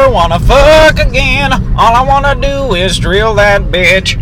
never wanna fuck again. All I wanna do is drill that bitch.